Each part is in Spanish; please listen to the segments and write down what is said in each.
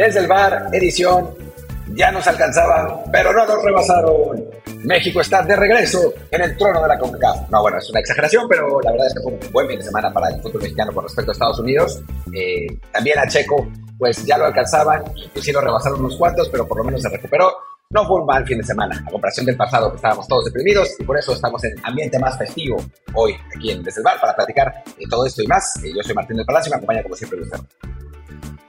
Desde el bar, edición, ya nos alcanzaban, pero no nos rebasaron. México está de regreso en el trono de la CONCACAF. No, bueno, es una exageración, pero la verdad es que fue un buen fin de semana para el fútbol mexicano con respecto a Estados Unidos. Eh, también a Checo, pues ya lo alcanzaban, pues sí lo rebasaron unos cuantos, pero por lo menos se recuperó. No fue un mal fin de semana, a comparación del pasado que estábamos todos deprimidos y por eso estamos en ambiente más festivo hoy aquí en Desde el Bar para platicar de todo esto y más. Eh, yo soy Martín del Palacio y me acompaña como siempre Luis.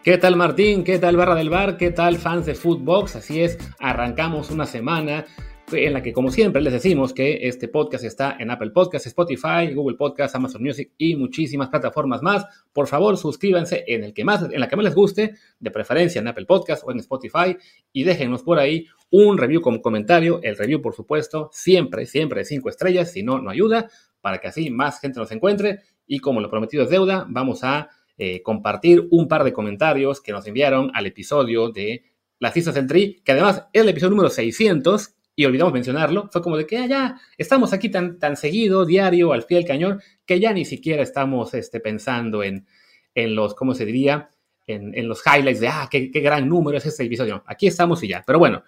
¿Qué tal Martín? ¿Qué tal Barra del Bar? ¿Qué tal fans de Footbox? Así es, arrancamos una semana en la que como siempre les decimos que este podcast está en Apple Podcasts, Spotify, Google Podcasts, Amazon Music y muchísimas plataformas más. Por favor, suscríbanse en el que más en la que más les guste, de preferencia en Apple Podcasts o en Spotify y déjenos por ahí un review con comentario, el review por supuesto, siempre siempre de 5 estrellas, si no no ayuda para que así más gente nos encuentre y como lo prometido es deuda, vamos a eh, compartir un par de comentarios que nos enviaron al episodio de Las Islas del Tri, que además es el episodio número 600 y olvidamos mencionarlo. Fue como de que ah, ya estamos aquí tan, tan seguido, diario, al pie del cañón, que ya ni siquiera estamos este, pensando en, en los, ¿cómo se diría? En, en los highlights de, ah, qué, qué gran número es este episodio. Aquí estamos y ya. Pero bueno,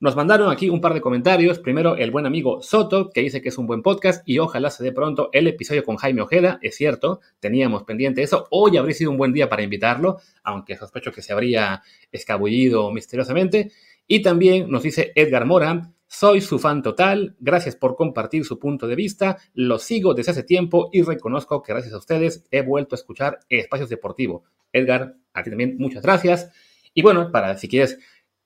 nos mandaron aquí un par de comentarios. Primero, el buen amigo Soto, que dice que es un buen podcast y ojalá se dé pronto el episodio con Jaime Ojeda. Es cierto, teníamos pendiente eso. Hoy habría sido un buen día para invitarlo, aunque sospecho que se habría escabullido misteriosamente. Y también nos dice Edgar Mora, soy su fan total, gracias por compartir su punto de vista, lo sigo desde hace tiempo y reconozco que gracias a ustedes he vuelto a escuchar Espacios Deportivo. Edgar, a ti también muchas gracias. Y bueno, para si quieres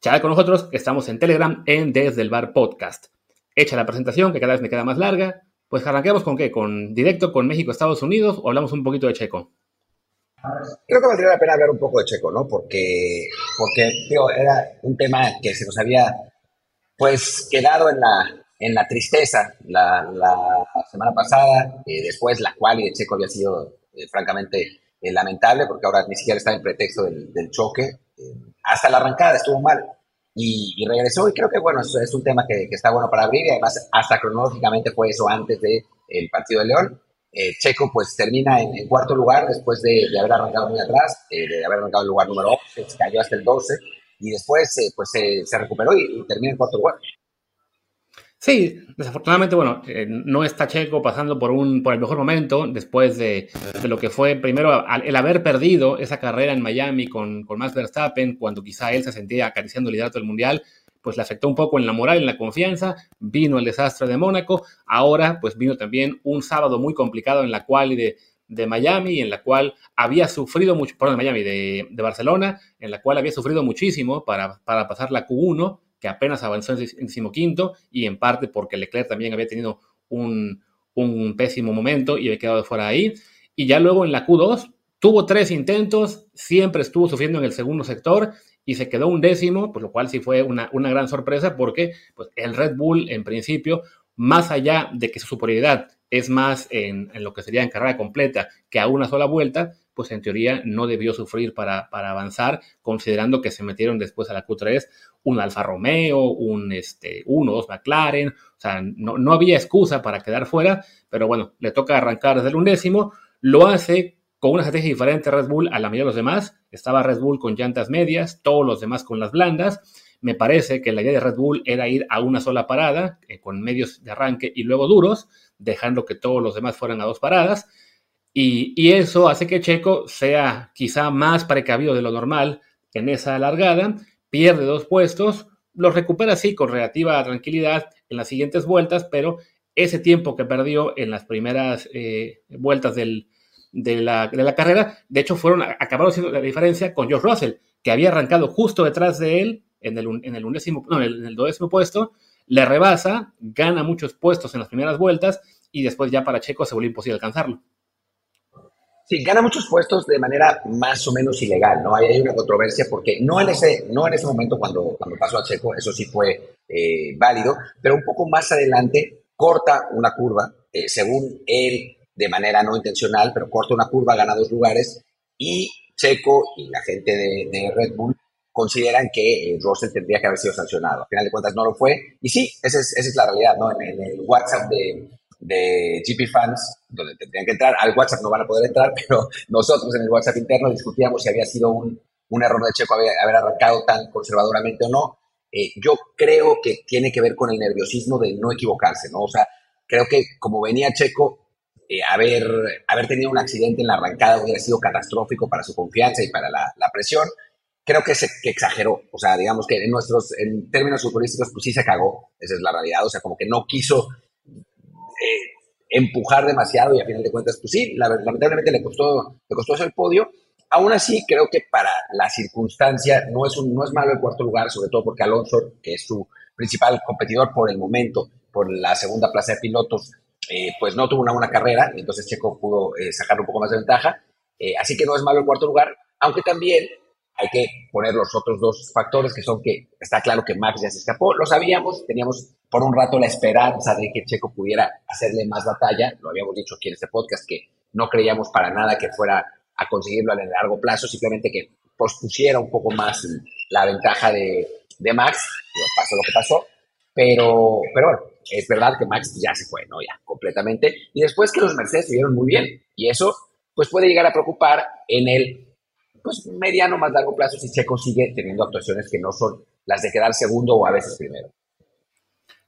charlar con nosotros, estamos en Telegram en Desde el Bar Podcast. Hecha la presentación, que cada vez me queda más larga, pues arranquemos con qué, con directo con México, Estados Unidos o hablamos un poquito de Checo. Creo que valdría la pena hablar un poco de Checo, ¿no? Porque, porque era un tema que se nos había pues quedado en la, en la tristeza la, semana pasada, eh, después la cual y de Checo había sido eh, francamente eh, lamentable porque ahora ni siquiera está en pretexto del choque. Eh, hasta la arrancada estuvo mal y, regresó y creo que bueno, es, un tema que, está bueno para abrir y además hasta cronológicamente fue eso antes del de, partido de León. Eh, Checo pues termina en, cuarto lugar después de, haber arrancado muy atrás, eh, de haber arrancado el lugar número 11, cayó hasta el 12 y después pues se recuperó y, y, termina en cuarto lugar. Sí, desafortunadamente, bueno, eh, no está Checo pasando por, un, por el mejor momento después de, lo que fue primero el haber perdido esa carrera en Miami con, con Max Verstappen, cuando quizá él se sentía acariciando el liderato del Mundial, pues le afectó un poco en la moral, en la confianza, vino el desastre de Mónaco, ahora pues vino también un sábado muy complicado en la cual de, de Miami, en la cual había sufrido mucho, perdón, de Miami, de, de, Barcelona, en la cual había sufrido muchísimo para, para pasar la Q1, que apenas avanzó en decimoquinto, y en parte porque Leclerc también había tenido un, pésimo momento y había quedado fuera ahí. Y ya luego en la Q2 tuvo tres intentos, siempre estuvo sufriendo en el segundo sector y se quedó un décimo, pues lo cual sí fue una, una gran sorpresa porque pues, el Red Bull en principio, más allá de que su superioridad es más en, lo que sería en carrera completa que a una sola vuelta, pues en teoría no debió sufrir para, para avanzar, considerando que se metieron después a la Q3 un Alfa Romeo, un este, uno, dos McLaren, o sea, no, no había excusa para quedar fuera, pero bueno, le toca arrancar desde el undécimo, lo hace con una estrategia diferente Red Bull a la mayoría de los demás. Estaba Red Bull con llantas medias, todos los demás con las blandas. Me parece que la idea de Red Bull era ir a una sola parada, eh, con medios de arranque y luego duros, dejando que todos los demás fueran a dos paradas. Y, eso hace que Checo sea quizá más precavido de lo normal en esa alargada, pierde dos puestos, los recupera así con relativa tranquilidad en las siguientes vueltas, pero ese tiempo que perdió en las primeras eh, vueltas de, la, de, la, carrera, de hecho fueron, acabaron siendo la diferencia con George Russell, que había arrancado justo detrás de él en el, en el undécimo, no, en el, en el duodécimo puesto, le rebasa, gana muchos puestos en las primeras vueltas y después ya para Checo se vuelve imposible alcanzarlo. Sí, gana muchos puestos de manera más o menos ilegal, ¿no? Hay, hay una controversia porque no en ese, no en ese momento cuando, cuando pasó a Checo, eso sí fue eh, válido, pero un poco más adelante corta una curva, eh, según él, de manera no intencional, pero corta una curva, gana dos lugares y Checo y la gente de Red Bull consideran que eh, Russell tendría que haber sido sancionado. Al final de cuentas no lo fue. Y sí, esa es, esa es la realidad, ¿no? En, el WhatsApp de, de GP Fans, donde tendrían que entrar, al WhatsApp no van a poder entrar, pero nosotros en el WhatsApp interno discutíamos si había sido un, un error de Checo haber, arrancado tan conservadoramente o no. Eh, yo creo que tiene que ver con el nerviosismo de no equivocarse, ¿no? O sea, creo que como venía Checo, eh, haber, haber tenido un accidente en la arrancada hubiera sido catastrófico para su confianza y para la presión creo que se exageró. O sea, digamos que en nuestros, en términos futbolísticos, pues sí se cagó. Esa es la realidad. O sea, como que no quiso eh, empujar demasiado y a final de cuentas, pues sí, lamentablemente le costó, le costó eso el podio. Aún así, creo que para la circunstancia no es, un, no es malo el cuarto lugar, sobre todo porque Alonso, que es su principal competidor por el momento, por la segunda plaza de pilotos, eh, pues no tuvo una buena carrera, entonces Checo pudo eh, sacar un poco más de ventaja. Eh, así que no es malo el cuarto lugar, aunque también hay que poner los otros dos factores que son que está claro que Max ya se escapó, lo sabíamos, teníamos por un rato la esperanza de que Checo pudiera hacerle más batalla, lo habíamos dicho aquí en este podcast que no creíamos para nada que fuera a conseguirlo a largo plazo, simplemente que pospusiera un poco más la ventaja de, de Max, pasó lo que pasó, pero, bueno, es verdad que Max ya se fue, ¿no? Ya, completamente. Y después que los Mercedes se vieron muy bien, y eso pues puede llegar a preocupar en el pues, mediano más largo plazo si Checo sigue teniendo actuaciones que no son las de quedar segundo o a veces primero.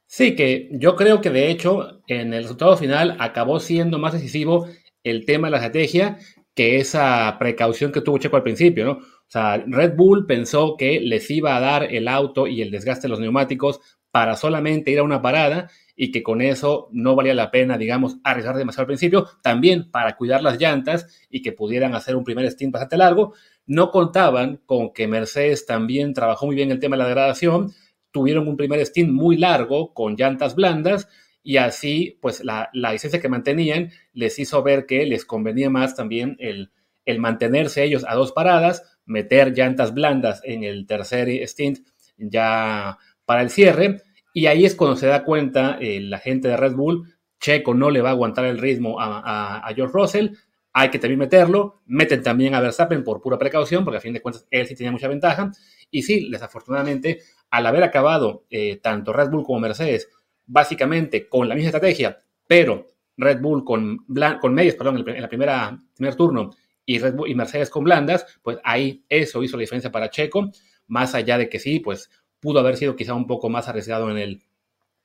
Sí, que yo creo que de hecho en el resultado final acabó siendo más decisivo el tema de la estrategia que esa precaución que tuvo Checo al principio, ¿no? O sea, Red Bull pensó que les iba a dar el auto y el desgaste de los neumáticos para solamente ir a una parada y que con eso no valía la pena, digamos, arriesgar demasiado al principio, también para cuidar las llantas y que pudieran hacer un primer stint bastante largo. No contaban con que Mercedes también trabajó muy bien el tema de la degradación, tuvieron un primer stint muy largo con llantas blandas y así, pues la, la licencia que mantenían les hizo ver que les convenía más también el, el mantenerse ellos a dos paradas, meter llantas blandas en el tercer stint ya para el cierre y ahí es cuando se da cuenta la gente de Red Bull, Checo no le va a aguantar el ritmo a, George Russell, hay que también meterlo, meten también a Verstappen por pura precaución, porque a fin de cuentas él sí tenía mucha ventaja, y sí, desafortunadamente, al haber acabado eh, tanto Red Bull como Mercedes, básicamente con la misma estrategia, pero Red Bull con, con perdón, en la primera primer turno, y, Red Bull, y Mercedes con blandas, pues ahí eso hizo la diferencia para Checo, más allá de que sí, pues pudo haber sido quizá un poco más arriesgado en el,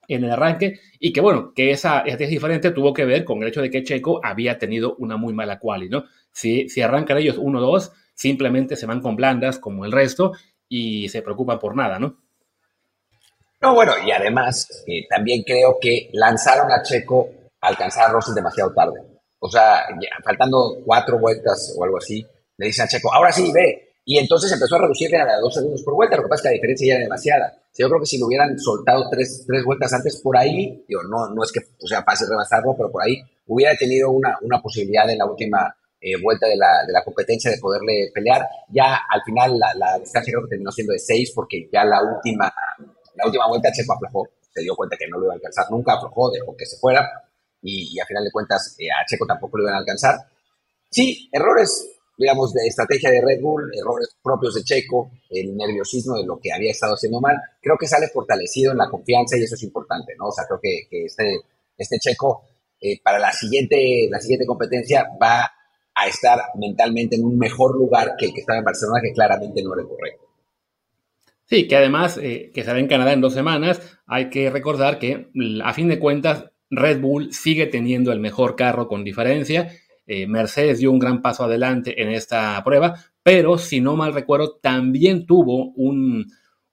en el arranque y que bueno, que esa estrategia diferente tuvo que ver con el hecho de que Checo había tenido una muy mala quali, ¿no? Si, si arrancan ellos 1-2, simplemente se van con blandas como el resto y se preocupan por nada, ¿no? No, bueno, y además eh, también creo que lanzaron a Checo a alcanzar a Russell demasiado tarde. O sea, ya, faltando cuatro vueltas o algo así, le dicen a Checo, ahora sí, ve, y entonces empezó a reducirle a dos segundos por vuelta. Lo que pasa es que la diferencia ya era demasiada. yo creo que si lo hubieran soltado tres, tres vueltas antes por ahí, digo, no, no es que o sea fácil rebasarlo, pero por ahí hubiera tenido una, una posibilidad en la última eh, vuelta de la, de la, competencia de poderle pelear. Ya al final la, distancia creo que terminó siendo de seis porque ya la última, la última vuelta Checo aflojó. Se dio cuenta que no lo iba a alcanzar nunca, aflojó, dejó que se fuera y, y a final de cuentas eh, a Checo tampoco lo iban a alcanzar. Sí, errores digamos, de estrategia de Red Bull, errores propios de Checo, el nerviosismo de lo que había estado haciendo mal, creo que sale fortalecido en la confianza y eso es importante, ¿no? O sea, creo que, que este, este Checo eh, para la siguiente, la siguiente competencia va a estar mentalmente en un mejor lugar que el que estaba en Barcelona, que claramente no era correcto. Sí, que además, eh, que será en Canadá en dos semanas, hay que recordar que a fin de cuentas Red Bull sigue teniendo el mejor carro con diferencia. Eh, Mercedes dio un gran paso adelante en esta prueba, pero si no mal recuerdo, también tuvo un,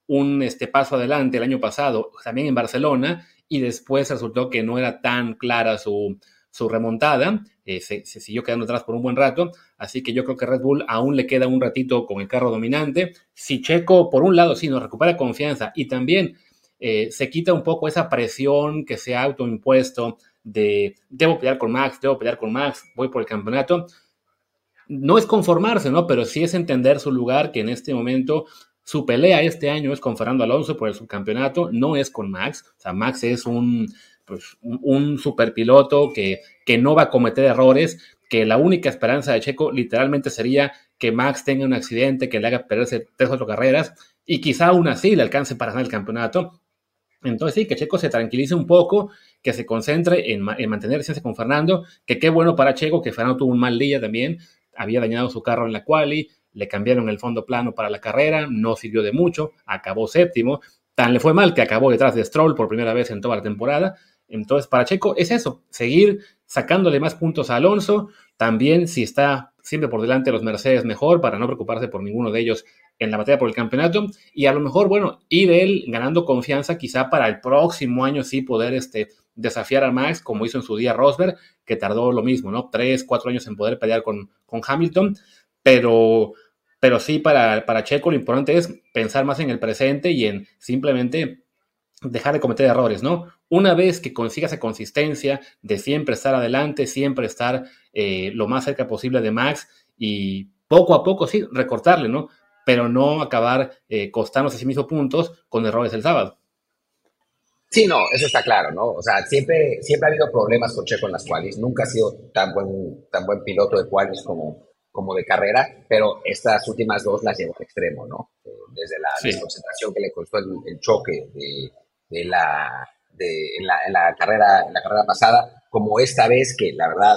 un este, paso adelante el año pasado, también en Barcelona, y después resultó que no era tan clara su, su remontada, eh, se, siguió quedando atrás por un buen rato, así que yo creo que Red Bull aún le queda un ratito con el carro dominante. Si Checo, por un lado, sí nos recupera confianza y también eh, se quita un poco esa presión que se ha autoimpuesto de debo pelear con Max, debo pelear con Max, voy por el campeonato. No es conformarse, ¿no? Pero sí es entender su lugar, que en este momento su pelea este año es con Fernando Alonso por el subcampeonato, no es con Max. O sea, Max es un, pues, un, superpiloto que, que no va a cometer errores, que la única esperanza de Checo literalmente sería que Max tenga un accidente que le haga perderse tres o cuatro carreras y quizá aún así le alcance para ganar el campeonato. Entonces sí, que Checo se tranquilice un poco, que se concentre en, en mantener ciencia con Fernando, que qué bueno para Checo, que Fernando tuvo un mal día también, había dañado su carro en la quali, le cambiaron el fondo plano para la carrera, no sirvió de mucho, acabó séptimo, tan le fue mal que acabó detrás de Stroll por primera vez en toda la temporada. Entonces, para Checo es eso, seguir sacándole más puntos a Alonso, también si está siempre por delante de los Mercedes mejor, para no preocuparse por ninguno de ellos en la batalla por el campeonato, y a lo mejor, bueno, ir él ganando confianza quizá para el próximo año sí poder este, desafiar a Max, como hizo en su día Rosberg, que tardó lo mismo, ¿no? Tres, cuatro años en poder pelear con, con Hamilton, pero pero sí, para, para Checo lo importante es pensar más en el presente y en simplemente dejar de cometer errores, ¿no? Una vez que consiga esa consistencia de siempre estar adelante, siempre estar eh, lo más cerca posible de Max y poco a poco, sí, recortarle, ¿no? Pero no acabar eh, costándose a sí mismo puntos con errores el sábado. Sí, no, eso está claro, ¿no? O sea, siempre, siempre ha habido problemas con Checo en las cuales. Nunca ha sido tan buen, tan buen piloto de cuales como, como de carrera, pero estas últimas dos las llevó al extremo, ¿no? Desde la desconcentración que le costó el, choque de, la, de, en, la, carrera, en la carrera pasada, como esta vez que la verdad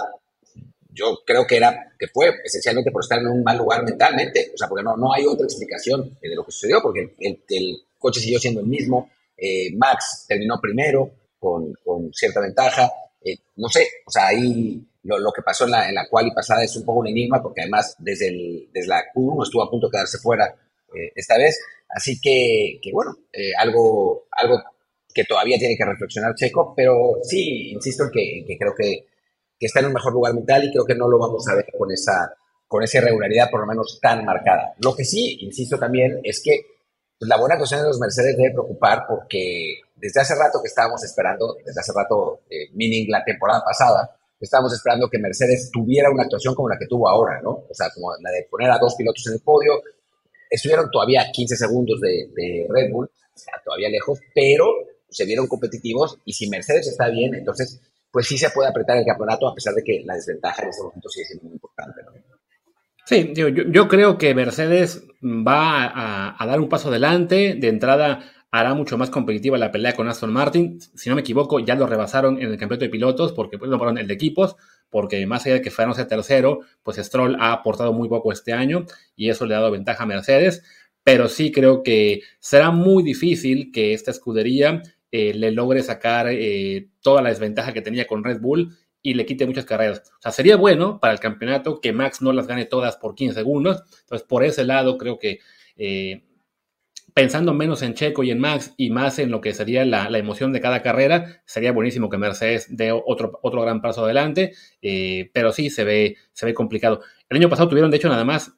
yo creo que era que fue esencialmente por estar en un mal lugar mentalmente, o sea, porque no, no hay otra explicación de lo que sucedió, porque el, el coche siguió siendo el mismo, eh, Max terminó primero con, con cierta ventaja, eh, no sé, o sea, ahí lo, que pasó en la, en la cual y pasada es un poco un enigma, porque además desde, el, desde la Q1 estuvo a punto de quedarse fuera eh, esta vez. Así que, que bueno, eh, algo, algo que todavía tiene que reflexionar Checo, pero sí, insisto en que, que creo que, que, está en un mejor lugar mental y creo que no lo vamos a ver con esa, con esa irregularidad por lo menos tan marcada. Lo que sí, insisto también, es que pues, la buena actuación de los Mercedes debe preocupar porque desde hace rato que estábamos esperando, desde hace rato, eh, meaning la temporada pasada, estábamos esperando que Mercedes tuviera una actuación como la que tuvo ahora, ¿no? O sea, como la de poner a dos pilotos en el podio. Estuvieron todavía 15 segundos de, Red Bull, o sea, todavía lejos, pero se vieron competitivos y si Mercedes está bien, entonces pues sí se puede apretar el campeonato a pesar de que la desventaja en este momento sigue siendo muy importante. ¿no? Sí, yo, yo, creo que Mercedes va a, a, dar un paso adelante. De entrada, hará mucho más competitiva la pelea con Aston Martin. Si no me equivoco, ya lo rebasaron en el campeonato de pilotos, porque pues, no fueron el de equipos, porque más allá de que Fernando sea tercero, pues Stroll ha aportado muy poco este año y eso le ha dado ventaja a Mercedes. Pero sí creo que será muy difícil que esta escudería eh, le logre sacar eh, toda la desventaja que tenía con Red Bull y le quite muchas carreras. O sea, sería bueno para el campeonato que Max no las gane todas por 15 segundos. Entonces, por ese lado, creo que eh, pensando menos en Checo y en Max y más en lo que sería la, emoción de cada carrera, sería buenísimo que Mercedes dé otro, otro gran paso adelante, eh, pero sí se ve, se ve complicado. El año pasado tuvieron, de hecho, nada más,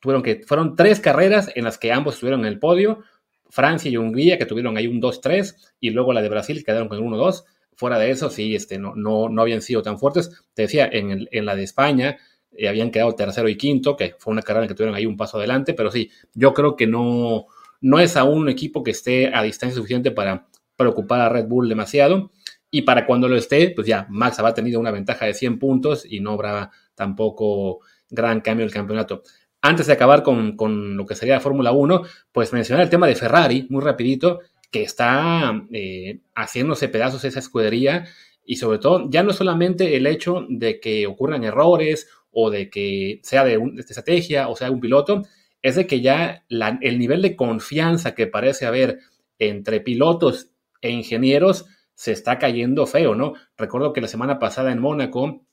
tuvieron que, fueron tres carreras en las que ambos estuvieron en el podio, Francia y Hungría, que tuvieron ahí un 2-3, y luego la de Brasil, quedaron con el 1-2. Fuera de eso, sí, este, no, no, no habían sido tan fuertes. Te decía, en, en la de España, eh, habían quedado tercero y quinto, que fue una carrera en que tuvieron ahí un paso adelante, pero sí, yo creo que no, no es aún un equipo que esté a distancia suficiente para preocupar a Red Bull demasiado. Y para cuando lo esté, pues ya Max habrá tenido una ventaja de 100 puntos y no habrá tampoco gran cambio en el campeonato. Antes de acabar con, lo que sería la Fórmula 1, pues mencionar el tema de Ferrari, muy rapidito, que está eh, haciéndose pedazos esa escudería y sobre todo ya no solamente el hecho de que ocurran errores o de que sea de, estrategia o sea un piloto, es de que ya el nivel de confianza que parece haber entre pilotos e ingenieros se está cayendo feo, ¿no? Recuerdo que la semana pasada en Mónaco,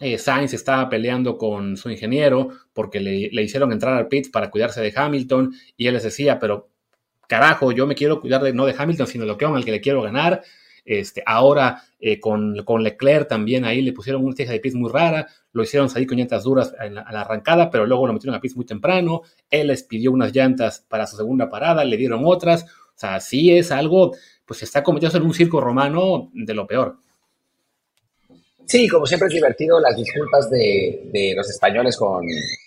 eh, Sainz estaba peleando con su ingeniero porque le, le, hicieron entrar al pit para cuidarse de Hamilton y él les decía, pero carajo, yo me quiero cuidar de, no de Hamilton, sino de que al que le quiero ganar. Este, ahora eh, con, con, Leclerc también ahí le pusieron una teja de pits muy rara, lo hicieron salir con llantas duras a la, arrancada, pero luego lo metieron a pits muy temprano, él les pidió unas llantas para su segunda parada, le dieron otras, o sea, sí es algo, pues está cometiendo en un circo romano de lo peor. Sí, como siempre es divertido las disculpas de, de los españoles con,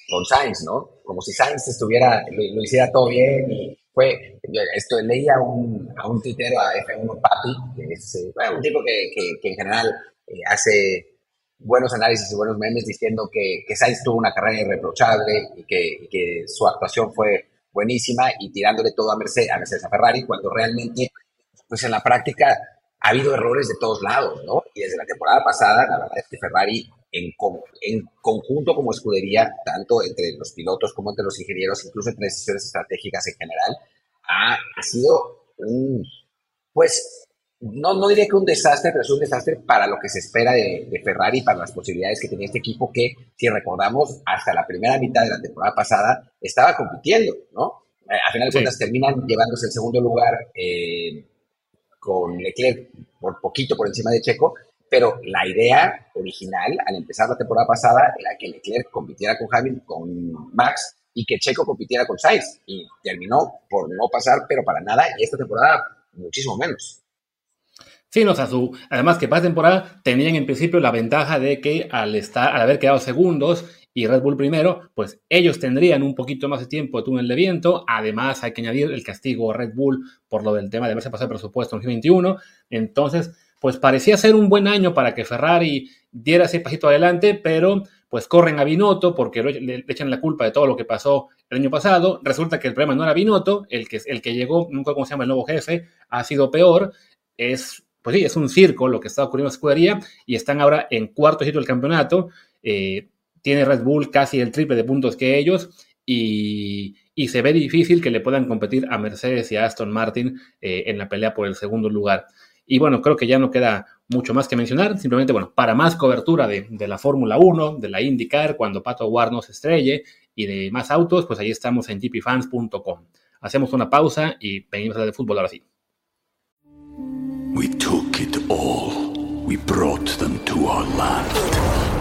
con Sainz, ¿no? Como si Sainz estuviera, lo, hiciera todo bien y fue, esto, leía a un, a un titero, a F1 Papi, que es eh, un tipo que, que, en general eh, hace buenos análisis y buenos memes diciendo que, que Sainz tuvo una carrera irreprochable y que, que, su actuación fue buenísima y tirándole todo a Mercedes, a Mercedes a Ferrari, cuando realmente, pues en la práctica ha habido errores de todos lados, ¿no? Y desde la temporada pasada, la verdad es que Ferrari en, en, conjunto como escudería, tanto entre los pilotos como entre los ingenieros, incluso entre decisiones estratégicas en general, ha, sido un, pues, no, no diría que un desastre, pero es un desastre para lo que se espera de, de Ferrari, para las posibilidades que tenía este equipo que, si recordamos, hasta la primera mitad de la temporada pasada estaba compitiendo, ¿no? Eh, a final de cuentas terminan llevándose el segundo lugar eh, con Leclerc por poquito por encima de Checo, pero la idea original al empezar la temporada pasada era que Leclerc compitiera con Hamilton, con Max y que Checo compitiera con Sainz y terminó por no pasar, pero para nada y esta temporada muchísimo menos. Sí, no, o sea, además que para temporada tenían en principio la ventaja de que al estar, al haber quedado segundos y Red Bull primero, pues ellos tendrían un poquito más de tiempo de túnel de viento. Además, hay que añadir el castigo a Red Bull por lo del tema de haberse pasado el presupuesto en 2021. Entonces, pues parecía ser un buen año para que Ferrari diera ese pasito adelante, pero pues corren a Binotto porque le, echan la culpa de todo lo que pasó el año pasado. Resulta que el problema no era Binotto, el que, el que llegó, nunca cómo se llama el nuevo jefe, ha sido peor. Es, pues sí, es un circo lo que está ocurriendo en la escudería y están ahora en cuarto sitio del campeonato. Eh, tiene Red Bull casi el triple de puntos que ellos y, se ve difícil que le puedan competir a Mercedes y a Aston Martin eh, en la pelea por el segundo lugar. Y bueno, creo que ya no queda mucho más que mencionar. Simplemente, bueno, para más cobertura de, la Fórmula 1, de la IndyCar, cuando Pato Ward nos estrelle y de más autos, pues ahí estamos en gpfans.com. Hacemos una pausa y venimos a hablar de fútbol ahora sí. We took it all. We brought them to our land.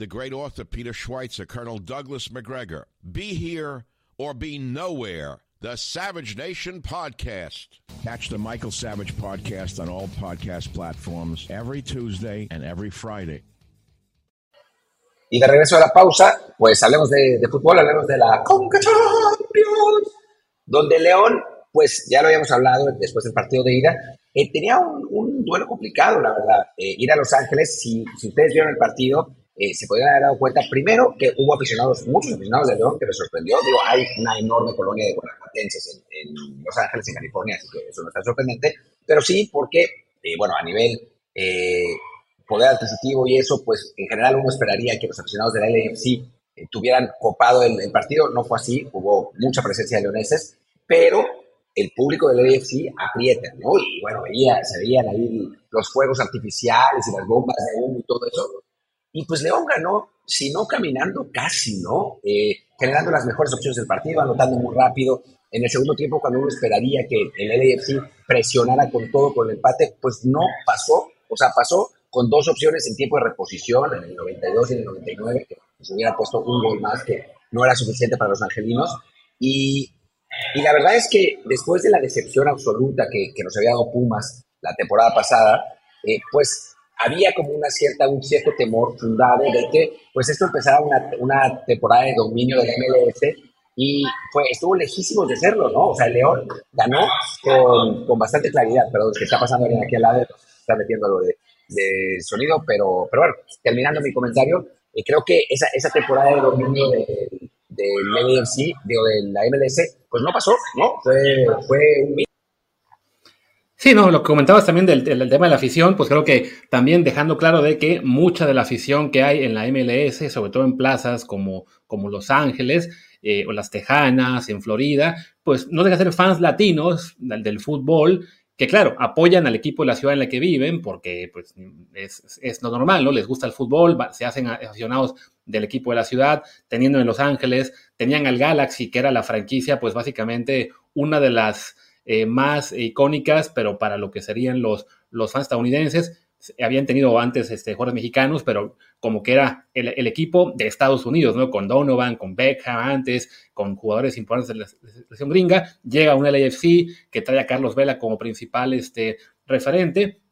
the great author Peter Schweitzer, Colonel Douglas McGregor. Be here or be nowhere. The Savage Nation Podcast. Catch the Michael Savage Podcast on all podcast platforms every Tuesday and every Friday. Y de regreso a la pausa, pues hablemos de, de fútbol, hablemos de la Conca Champions, donde León, pues ya lo habíamos hablado después del partido de ida, eh, tenía un, un, duelo complicado, la verdad. Eh, ir a Los Ángeles, si, si ustedes vieron el partido, eh, se podrían haber dado cuenta, primero, que hubo aficionados, muchos aficionados de León, que me sorprendió. Digo, hay una enorme colonia de guanajuatenses en, Los Ángeles, en California, así que eso no está sorprendente. Pero sí, porque, eh, bueno, a nivel eh, poder adquisitivo y eso, pues en general uno esperaría que los aficionados de la LFC eh, tuvieran copado el, el, partido. No fue así, hubo mucha presencia de leoneses, pero el público del LFC aprieta, ¿no? Y bueno, veía, se veían ahí los fuegos artificiales y las bombas de humo y todo eso. Y pues León ganó, si no caminando, casi, ¿no? Eh, generando las mejores opciones del partido, anotando muy rápido. En el segundo tiempo, cuando uno esperaría que el LAFC presionara con todo con el empate, pues no pasó. O sea, pasó con dos opciones en tiempo de reposición, en el 92 y en el 99, que se hubiera puesto un gol más que no era suficiente para los angelinos. Y, y la verdad es que después de la decepción absoluta que, que nos había dado Pumas la temporada pasada, eh, pues había como una cierta, un cierto temor fundado de que pues esto empezara una, una temporada de dominio del MLS y fue, estuvo lejísimo de serlo, ¿no? O sea, el León ganó con, con bastante claridad, perdón, que está pasando aquí al lado, está metiendo algo de, de sonido, pero, pero bueno, terminando mi comentario, eh, creo que esa, esa temporada de dominio del de, digo, de la MLS, pues no pasó, ¿no? Fue, fue un Sí, no, lo que comentabas también del, tema de la afición, pues creo que también dejando claro de que mucha de la afición que hay en la MLS, sobre todo en plazas como, como Los Ángeles eh, o las Tejanas, en Florida, pues no deja de ser fans latinos del, del, fútbol, que claro, apoyan al equipo de la ciudad en la que viven, porque pues, es, es lo normal, ¿no? Les gusta el fútbol, se hacen aficionados del equipo de la ciudad, teniendo en Los Ángeles, tenían al Galaxy, que era la franquicia, pues básicamente una de las eh, más icónicas, pero para lo que serían los, los fans estadounidenses. Habían tenido antes este, jugadores mexicanos, pero como que era el, equipo de Estados Unidos, ¿no? Con Donovan, con Beckham antes, con jugadores importantes de la selección gringa. Llega un LAFC que trae a Carlos Vela como principal este, referente.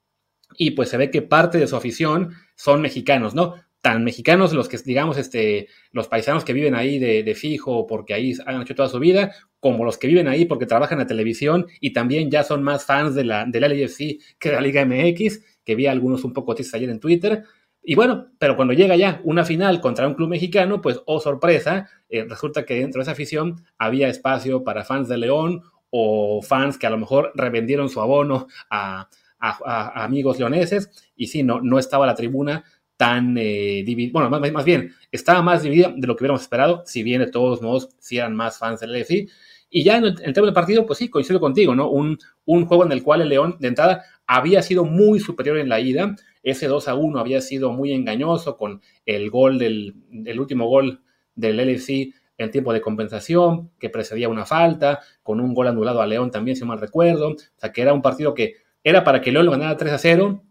Y pues se ve que parte de su afición son mexicanos, ¿no? tan mexicanos los que, digamos, este, los paisanos que viven ahí de, de, fijo porque ahí han hecho toda su vida, como los que viven ahí porque trabajan en la televisión y también ya son más fans de la, de la LFC que de la Liga MX, que vi algunos un poco tristes ayer en Twitter. Y bueno, pero cuando llega ya una final contra un club mexicano, pues, oh sorpresa, eh, resulta que dentro de esa afición había espacio para fans de León o fans que a lo mejor revendieron su abono a, a, a amigos leoneses y sí, no, no estaba la tribuna tan eh, dividida, bueno, más, más, bien, estaba más dividida de lo que hubiéramos esperado, si bien de todos modos, si eran más fans del LFC. Y ya en el, tema del partido, pues sí, coincido contigo, ¿no? Un, un juego en el cual el León, de entrada, había sido muy superior en la ida. Ese 2 a 1 había sido muy engañoso con el gol del el último gol del LFC en tiempo de compensación, que precedía una falta, con un gol anulado a León también, si mal recuerdo. O sea, que era un partido que era para que León lo ganara 3 a 0,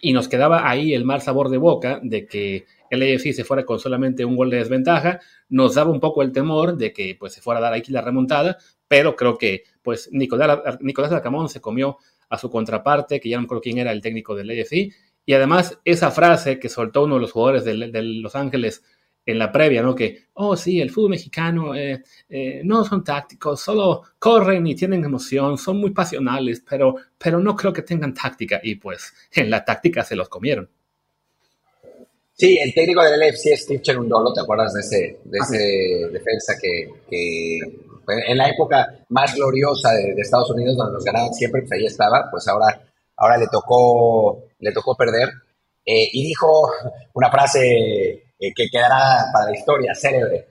y nos quedaba ahí el mal sabor de boca de que el AFC se fuera con solamente un gol de desventaja, nos daba un poco el temor de que pues se fuera a dar aquí la remontada, pero creo que pues Nicolás, Nicolás Arcamón se comió a su contraparte, que ya no acuerdo quién era el técnico del AFC, y además esa frase que soltó uno de los jugadores de, de Los Ángeles en la previa, ¿no? Que, oh, sí, el fútbol mexicano eh, eh, no son tácticos, solo corren y tienen emoción, son muy pasionales, pero, pero no creo que tengan táctica. Y pues en la táctica se los comieron. Sí, el técnico del LFC es Steve Cherundolo, ¿te acuerdas de ese, de ese defensa que, que, en la época más gloriosa de, de, Estados Unidos, donde nos ganaban siempre, pues ahí estaba, pues ahora, ahora le, tocó, le tocó perder. Eh, y dijo una frase eh, que quedará para la historia célebre.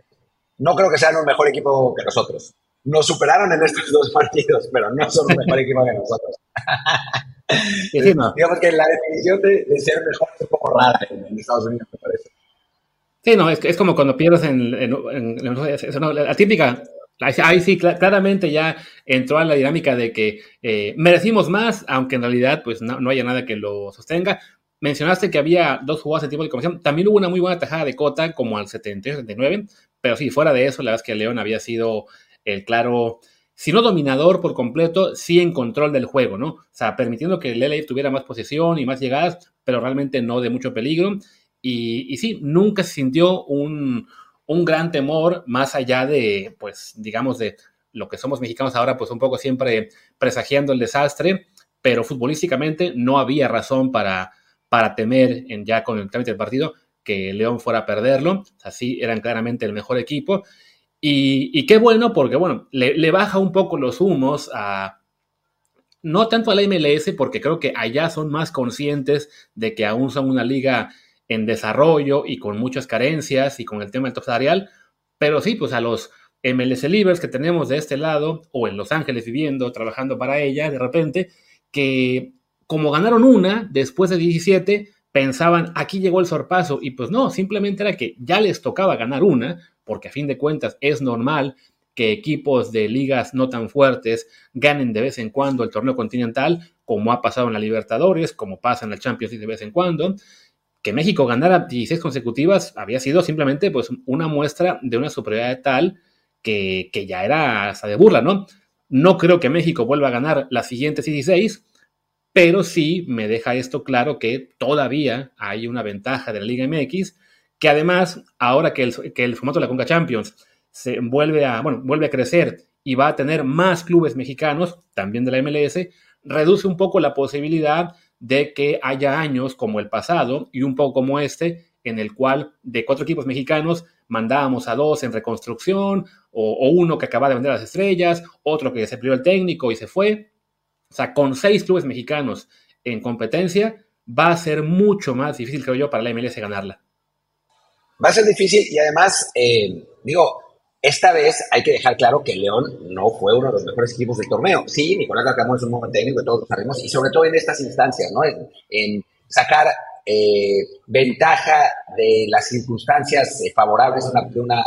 No creo que sean un mejor equipo que nosotros. Nos superaron en estos dos partidos, pero no son un mejor equipo que nosotros. sí, no. Digamos que la definición de, de, ser mejor es un poco rara en, en Estados Unidos, me parece. Sí, no, es, es como cuando pierdes en, en, en la típica Ahí sí, claramente ya entró a la dinámica de que eh, merecimos más, aunque en realidad pues no, no, haya nada que lo sostenga. Mencionaste que había dos jugadas de tipo de conversión. También hubo una muy buena tajada de Cota, como al 78-79. Pero sí, fuera de eso, la verdad es que León había sido el claro, si no dominador por completo, sí en control del juego, ¿no? O sea, permitiendo que el LA tuviera más posesión y más llegadas, pero realmente no de mucho peligro. Y, sí, nunca se sintió un, un gran temor más allá de, pues, digamos, de lo que somos mexicanos ahora, pues un poco siempre presagiando el desastre, pero futbolísticamente no había razón para para temer en, ya con el trámite del partido que León fuera a perderlo. Así eran claramente el mejor equipo. Y, qué bueno, porque bueno, le, baja un poco los humos a, no tanto a la MLS, porque creo que allá son más conscientes de que aún son una liga en desarrollo y con muchas carencias y con el tema del top salarial, pero sí, pues a los MLS Livers que tenemos de este lado o en Los Ángeles viviendo, trabajando para ella, de repente, que como ganaron una después de 17, pensaban, aquí llegó el sorpaso, y pues no, simplemente era que ya les tocaba ganar una, porque a fin de cuentas es normal que equipos de ligas no tan fuertes ganen de vez en cuando el torneo continental, como ha pasado en la Libertadores, como pasa en la Champions de vez en cuando. Que México ganara 16 consecutivas había sido simplemente pues, una muestra de una superioridad tal que, que ya era hasta de burla, ¿no? No creo que México vuelva a ganar las siguientes 16, pero sí me deja esto claro que todavía hay una ventaja de la Liga MX, que además, ahora que el, formato de la Conca Champions se vuelve a, bueno, vuelve a crecer y va a tener más clubes mexicanos, también de la MLS, reduce un poco la posibilidad de que haya años como el pasado y un poco como este, en el cual de cuatro equipos mexicanos mandábamos a dos en reconstrucción, o, uno que acaba de vender las estrellas, otro que se perdió el técnico y se fue. O sea, con seis clubes mexicanos en competencia, va a ser mucho más difícil, creo yo, para la MLS ganarla. Va a ser difícil y además, eh, digo, esta vez hay que dejar claro que León no fue uno de los mejores equipos del torneo. Sí, Nicolás Larcamón es un buen técnico, todos lo sabemos, y sobre todo en estas instancias, ¿no? En, sacar eh, ventaja de las circunstancias eh, favorables de, una,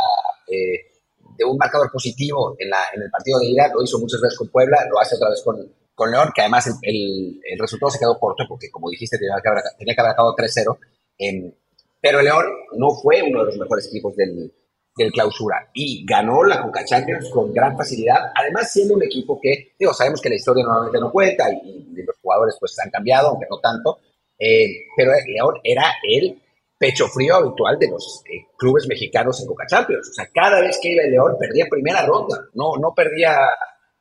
de, un marcador positivo en, la, en el partido de ida. Lo hizo muchas veces con Puebla, lo hace otra vez con, con León, que además el, el, resultado se quedó corto porque, como dijiste, tenía que haber, tenía que haber acabado 3-0. Pero León no fue uno de los mejores equipos del, del clausura y ganó la Conca Champions con gran facilidad, además siendo un equipo que, digo, sabemos que la historia normalmente no cuenta y, los jugadores pues han cambiado, aunque no tanto, eh, pero León era el pecho frío habitual de los eh, clubes mexicanos en Conca Champions, o sea, cada vez que iba el León perdía primera ronda, no, no perdía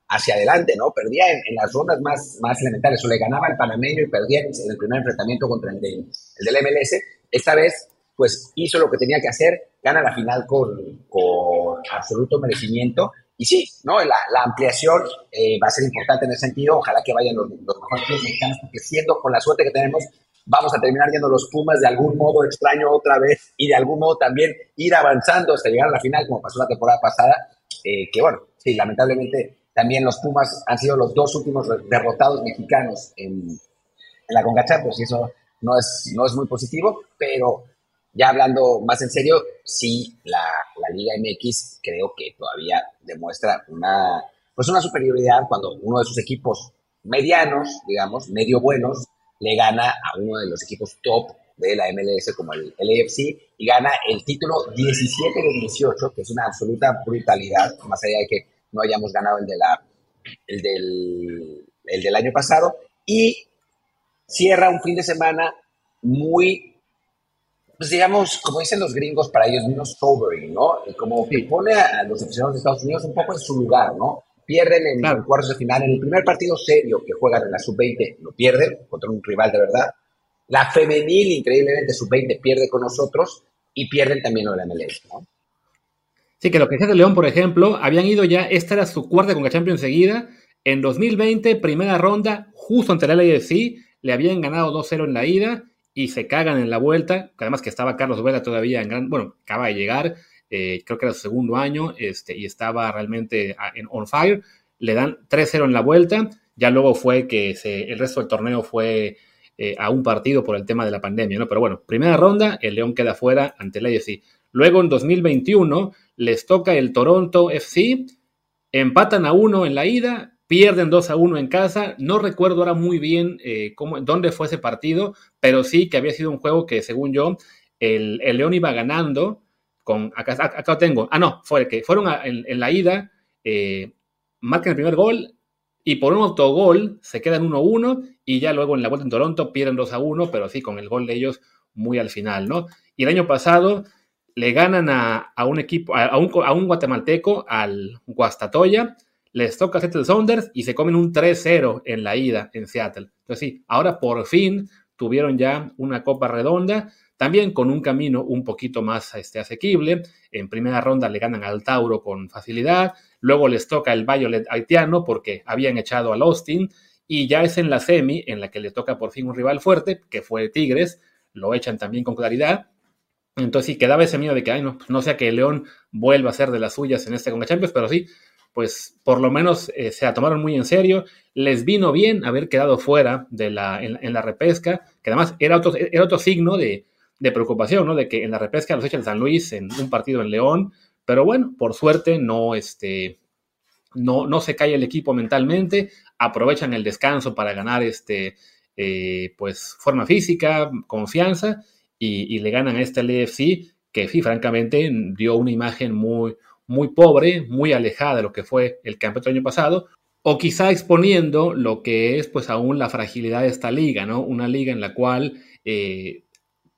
hacia adelante, ¿no? Perdía en, las rondas más, más elementales, o le ganaba el panameño y perdía en, el primer enfrentamiento contra el del MLS, esta vez pues hizo lo que tenía que hacer, gana la final con, con absoluto merecimiento. Y sí, ¿no? La, la ampliación eh, va a ser importante en ese sentido. Ojalá que vayan los, los mejores mexicanos, porque siendo con la suerte que tenemos, vamos a terminar yendo los Pumas de algún modo extraño otra vez y de algún modo también ir avanzando hasta llegar a la final, como pasó la temporada pasada. Eh, que bueno, sí, lamentablemente también los Pumas han sido los dos últimos derrotados mexicanos en, en la Conca pues eso no es, no es muy positivo, pero ya hablando más en serio, sí, la, Liga MX creo que todavía demuestra una, pues una superioridad cuando uno de sus equipos medianos, digamos, medio buenos, le gana a uno de los equipos top de la MLS como el, LFC y gana el título 17 de 18, que es una absoluta brutalidad, más allá de que no hayamos ganado el, de la, el, del, el del año pasado, y cierra un fin de semana muy pues digamos, como dicen los gringos, para ellos mismos sobering, ¿no? Y como que pone a, los aficionados de Estados Unidos un poco en su lugar, ¿no? Pierden en el cuartos de final, en el primer partido serio que juegan en la sub-20, lo pierden contra un rival de verdad. La femenil, increíblemente, sub-20 pierde con nosotros y pierden también en la MLS, ¿no? Sí, que lo que decía de León, por ejemplo, habían ido ya, esta era su cuarta con la Champions seguida. En 2020, primera ronda, justo ante la LAFC, le habían ganado 2-0 en la ida y se cagan en la vuelta, además que estaba Carlos Vela todavía en gran, bueno, acaba de llegar, eh, creo que era su segundo año, este, y estaba realmente en on fire, le dan 3-0 en la vuelta, ya luego fue que el resto del torneo fue eh, a un partido por el tema de la pandemia, ¿no? Pero bueno, primera ronda, el León queda fuera ante el AFC. Luego en 2021 les toca el Toronto FC, empatan a uno en la ida, Pierden 2 a 1 en casa. No recuerdo ahora muy bien eh, cómo, dónde fue ese partido, pero sí que había sido un juego que, según yo, el, León iba ganando. Con, acá, acá, tengo. Ah, no, fue que fueron en, la ida, eh, marcan el primer gol y por un autogol se quedan 1-1 y ya luego en la vuelta en Toronto pierden 2 a 1, pero sí con el gol de ellos muy al final, ¿no? Y el año pasado le ganan a, un equipo, a un, a un guatemalteco, al Guastatoya, les toca Seattle Saunders y se comen un 3-0 en la ida en Seattle. Entonces sí, ahora por fin tuvieron ya una copa redonda, también con un camino un poquito más este, asequible. En primera ronda le ganan al Tauro con facilidad, luego les toca el Violet haitiano porque habían echado al Austin y ya es en la semi en la que le toca por fin un rival fuerte, que fue Tigres, lo echan también con claridad. Entonces sí quedaba ese miedo de que, ay, no, pues no sea que León vuelva a ser de las suyas en este Conga Champions, pero sí, pues por lo menos eh, se la tomaron muy en serio. Les vino bien haber quedado fuera de la, en, la repesca, que además era otro, era otro signo de, de, preocupación, ¿no? De que en la repesca los echan San Luis en un partido en León, pero bueno, por suerte no, este, no, no se cae el equipo mentalmente, aprovechan el descanso para ganar este, eh, pues, forma física, confianza, y, le ganan a este LFC que sí, francamente dio una imagen muy, muy pobre, muy alejada de lo que fue el campeonato del año pasado, o quizá exponiendo lo que es pues aún la fragilidad de esta liga, ¿no? Una liga en la cual eh,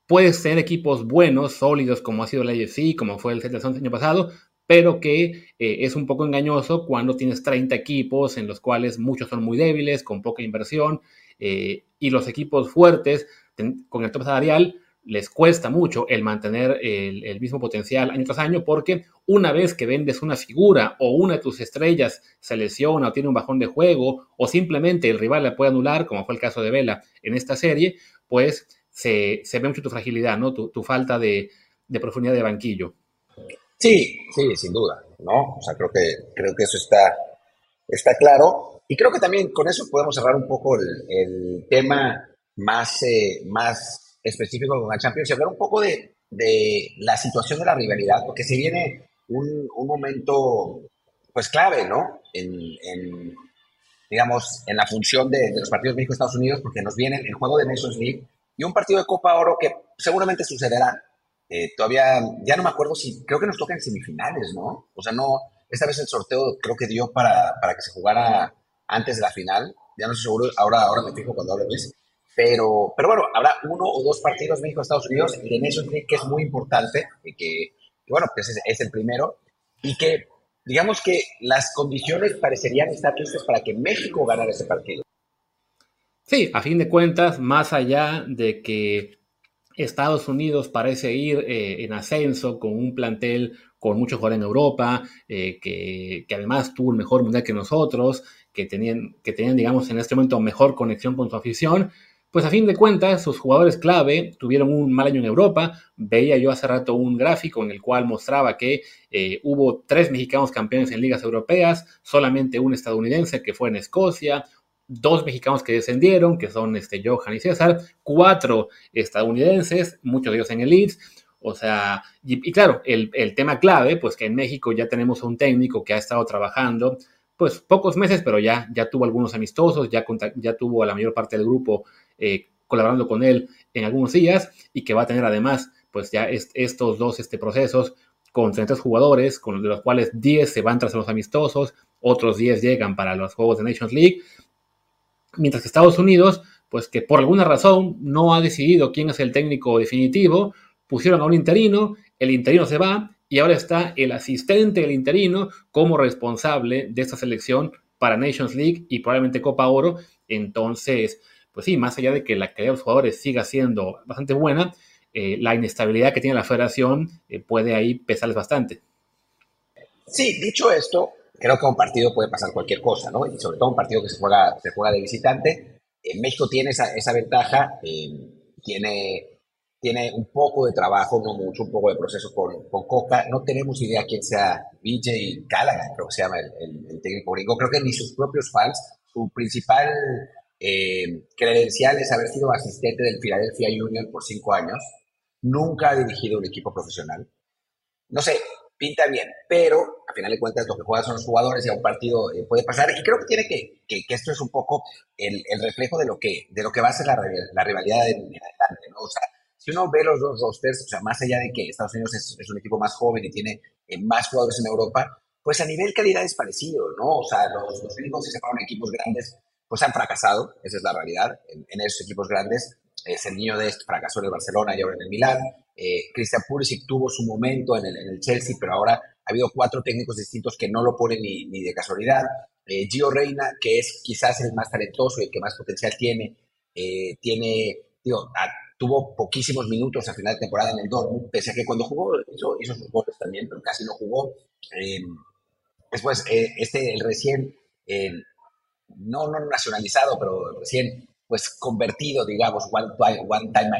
puedes tener equipos buenos, sólidos, como ha sido la AFC, como fue el Celta del año pasado, pero que eh, es un poco engañoso cuando tienes 30 equipos en los cuales muchos son muy débiles, con poca inversión, eh, y los equipos fuertes, con el top salarial, les cuesta mucho el mantener el, mismo potencial año tras año porque una vez que vendes una figura o una de tus estrellas se lesiona o tiene un bajón de juego o simplemente el rival la puede anular, como fue el caso de Vela en esta serie, pues se, ve mucho tu fragilidad, ¿no? Tu, falta de, profundidad de banquillo. Sí, sí, sin duda, ¿no? O sea, creo que, creo que eso está, está claro. Y creo que también con eso podemos cerrar un poco el, tema más, eh, más específico con el Champions y hablar un poco de, de la situación de la rivalidad, porque se viene un, un momento pues clave, ¿no? En, digamos, en la función de, los partidos México-Estados Unidos, porque nos viene el juego de Nations League y un partido de Copa Oro que seguramente sucederá. Eh, todavía, ya no me acuerdo si, creo que nos toca en semifinales, ¿no? O sea, no, esta vez el sorteo creo que dio para, para que se jugara antes de la final. Ya no estoy seguro, ahora, ahora me fijo cuando hablo Luis. Pero, pero bueno, habrá uno o dos partidos México-Estados Unidos y en eso que es muy importante, que, que bueno, pues es, es, el primero, y que digamos que las condiciones parecerían estar listas para que México ganara ese partido. Sí, a fin de cuentas, más allá de que Estados Unidos parece ir eh, en ascenso con un plantel con mucho jugadores en Europa, eh, que, que, además tuvo el mejor mundial que nosotros, que tenían, que tenían, digamos, en este momento mejor conexión con su afición, pues a fin de cuentas, sus jugadores clave tuvieron un mal año en Europa. Veía yo hace rato un gráfico en el cual mostraba que eh, hubo tres mexicanos campeones en ligas europeas, solamente un estadounidense que fue en Escocia, dos mexicanos que descendieron, que son este, Johan y César, cuatro estadounidenses, muchos de ellos en el Leeds. O sea, y, claro, el, el, tema clave, pues que en México ya tenemos un técnico que ha estado trabajando pues pocos meses, pero ya, ya tuvo algunos amistosos, ya, ya tuvo a la mayor parte del grupo eh, colaborando con él en algunos días y que va a tener además pues ya estos dos este, procesos con 30 jugadores, con de los cuales 10 se van tras los amistosos, otros 10 llegan para los Juegos de Nations League, mientras que Estados Unidos, pues que por alguna razón no ha decidido quién es el técnico definitivo, pusieron a un interino, el interino se va y ahora está el asistente del interino como responsable de esta selección para Nations League y probablemente Copa Oro. Entonces, pues sí, más allá de que la calidad de los jugadores siga siendo bastante buena, eh, la inestabilidad que tiene la federación eh, puede ahí pesarles bastante. Sí, dicho esto, creo que un partido puede pasar cualquier cosa, ¿no? Y sobre todo un partido que se juega, se juega de visitante. En México tiene esa, esa ventaja, eh, tiene tiene un poco de trabajo, no mucho, un poco de proceso con, con Coca. No tenemos idea quién sea BJ Callaghan, creo que se llama el, técnico gringo. Creo que ni sus propios fans, su principal eh, credencial es haber sido asistente del Philadelphia Union por cinco años. Nunca ha dirigido un equipo profesional. No sé, pinta bien, pero a final de cuentas lo que juegan son los jugadores y a un partido eh, puede pasar. Y creo que tiene que, que, esto es un poco el, el, reflejo de lo que, de lo que va a ser la, la rivalidad en, adelante, ¿no? O sea, si uno ve los dos rosters, o sea, más allá de que Estados Unidos es, un equipo más joven y tiene eh, más jugadores en Europa, pues a nivel calidad es parecido, ¿no? O sea, los, los únicos que se fueron equipos grandes, pues han fracasado, esa es la realidad, en, esos equipos grandes. Es el niño de este fracasó en el Barcelona y ahora en el Milán. Eh, Christian Pulisic tuvo su momento en el, en el, Chelsea, pero ahora ha habido cuatro técnicos distintos que no lo ponen ni, ni de casualidad. Eh, Gio Reina, que es quizás el más talentoso y el que más potencial tiene, eh, tiene, digo, tuvo poquísimos minutos a final de temporada en el Dortmund, pese a que cuando jugó hizo, sus goles también, pero casi no jugó. Em, después, eh, este, el recién eh, no, no nacionalizado, pero recién pues convertido, digamos, one one time,